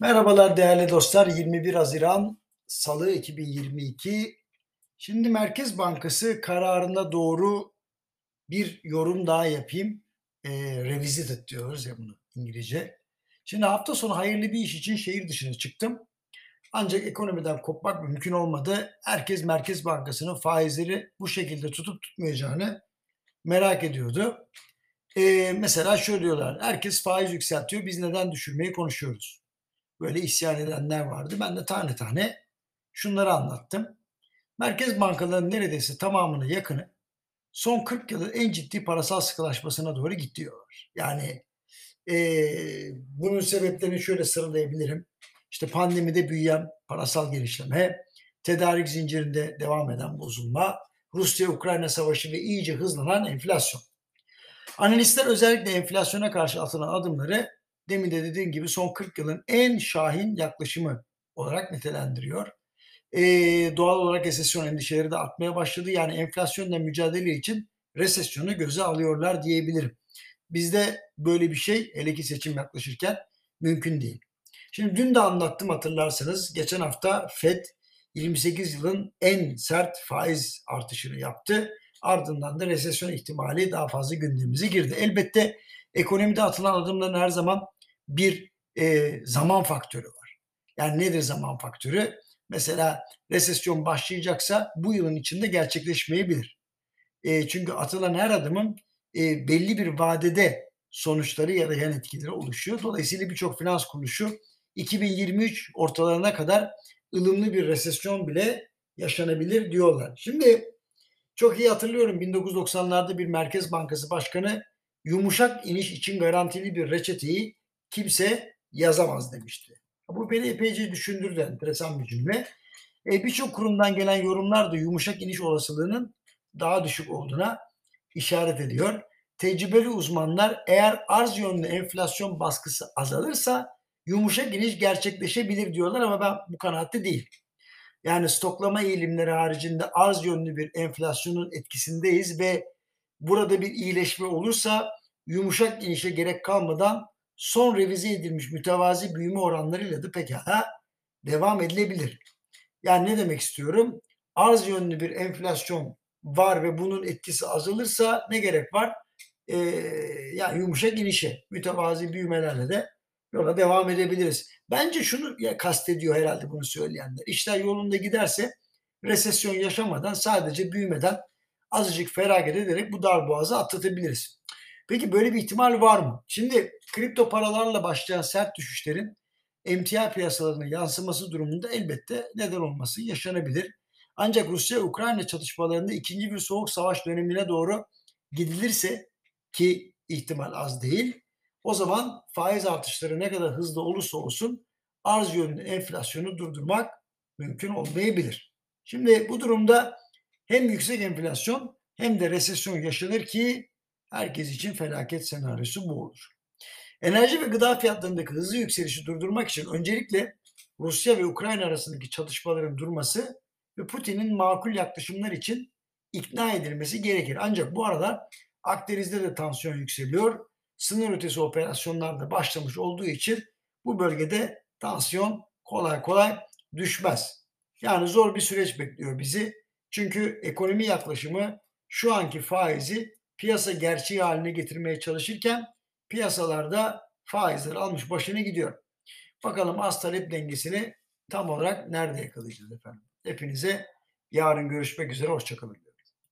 Merhabalar değerli dostlar. 21 Haziran Salı 2022. Şimdi Merkez Bankası kararına doğru bir yorum daha yapayım. E, revisited diyoruz ya bunu İngilizce. Şimdi hafta sonu hayırlı bir iş için şehir dışına çıktım. Ancak ekonomiden kopmak mümkün olmadı. Herkes Merkez Bankası'nın faizleri bu şekilde tutup tutmayacağını merak ediyordu. E, mesela şöyle diyorlar. Herkes faiz yükseltiyor. Biz neden düşürmeyi konuşuyoruz böyle isyan edenler vardı. Ben de tane tane şunları anlattım. Merkez bankalarının neredeyse tamamını yakını son 40 yılın en ciddi parasal sıkılaşmasına doğru gidiyorlar. Yani e, bunun sebeplerini şöyle sıralayabilirim. İşte pandemide büyüyen parasal gelişleme, tedarik zincirinde devam eden bozulma, Rusya-Ukrayna savaşı ve iyice hızlanan enflasyon. Analistler özellikle enflasyona karşı atılan adımları demin de dediğim gibi son 40 yılın en şahin yaklaşımı olarak nitelendiriyor. Ee, doğal olarak resesyon endişeleri de artmaya başladı. Yani enflasyonla mücadele için resesyonu göze alıyorlar diyebilirim. Bizde böyle bir şey hele ki seçim yaklaşırken mümkün değil. Şimdi dün de anlattım hatırlarsanız. Geçen hafta FED 28 yılın en sert faiz artışını yaptı. Ardından da resesyon ihtimali daha fazla gündemimize girdi. Elbette ekonomide atılan adımların her zaman bir e, zaman faktörü var. Yani nedir zaman faktörü? Mesela resesyon başlayacaksa bu yılın içinde gerçekleşmeyebilir. E, çünkü atılan her adımın e, belli bir vadede sonuçları ya da yan etkileri oluşuyor. Dolayısıyla birçok finans kuruluşu 2023 ortalarına kadar ılımlı bir resesyon bile yaşanabilir diyorlar. Şimdi çok iyi hatırlıyorum 1990'larda bir Merkez Bankası Başkanı yumuşak iniş için garantili bir reçeteyi kimse yazamaz demişti. Bu beni epeyce düşündürdü. Enteresan bir cümle. E, Birçok kurumdan gelen yorumlar da yumuşak iniş olasılığının daha düşük olduğuna işaret ediyor. Tecrübeli uzmanlar eğer arz yönlü enflasyon baskısı azalırsa yumuşak iniş gerçekleşebilir diyorlar ama ben bu kanaatte değil. Yani stoklama eğilimleri haricinde arz yönlü bir enflasyonun etkisindeyiz ve burada bir iyileşme olursa yumuşak inişe gerek kalmadan son revize edilmiş mütevazi büyüme oranlarıyla da pekala devam edilebilir. Yani ne demek istiyorum? Arz yönlü bir enflasyon var ve bunun etkisi azalırsa ne gerek var? Ee, yani yumuşak inişe, mütevazi büyümelerle de yola devam edebiliriz. Bence şunu ya kastediyor herhalde bunu söyleyenler. İşler yolunda giderse resesyon yaşamadan sadece büyümeden azıcık feragat ederek bu dar boğazı atlatabiliriz. Peki böyle bir ihtimal var mı? Şimdi kripto paralarla başlayan sert düşüşlerin emtia piyasalarına yansıması durumunda elbette neden olması yaşanabilir. Ancak Rusya-Ukrayna çatışmalarında ikinci bir soğuk savaş dönemine doğru gidilirse ki ihtimal az değil, o zaman faiz artışları ne kadar hızlı olursa olsun arz yönlü enflasyonu durdurmak mümkün olmayabilir. Şimdi bu durumda hem yüksek enflasyon hem de resesyon yaşanır ki herkes için felaket senaryosu bu olur. Enerji ve gıda fiyatlarındaki hızlı yükselişi durdurmak için öncelikle Rusya ve Ukrayna arasındaki çatışmaların durması ve Putin'in makul yaklaşımlar için ikna edilmesi gerekir. Ancak bu arada Akdeniz'de de tansiyon yükseliyor. Sınır ötesi operasyonlar da başlamış olduğu için bu bölgede tansiyon kolay kolay düşmez. Yani zor bir süreç bekliyor bizi. Çünkü ekonomi yaklaşımı şu anki faizi piyasa gerçeği haline getirmeye çalışırken piyasalarda faizler almış başını gidiyor. Bakalım az talep dengesini tam olarak nerede yakalayacağız efendim. Hepinize yarın görüşmek üzere. Hoşçakalın.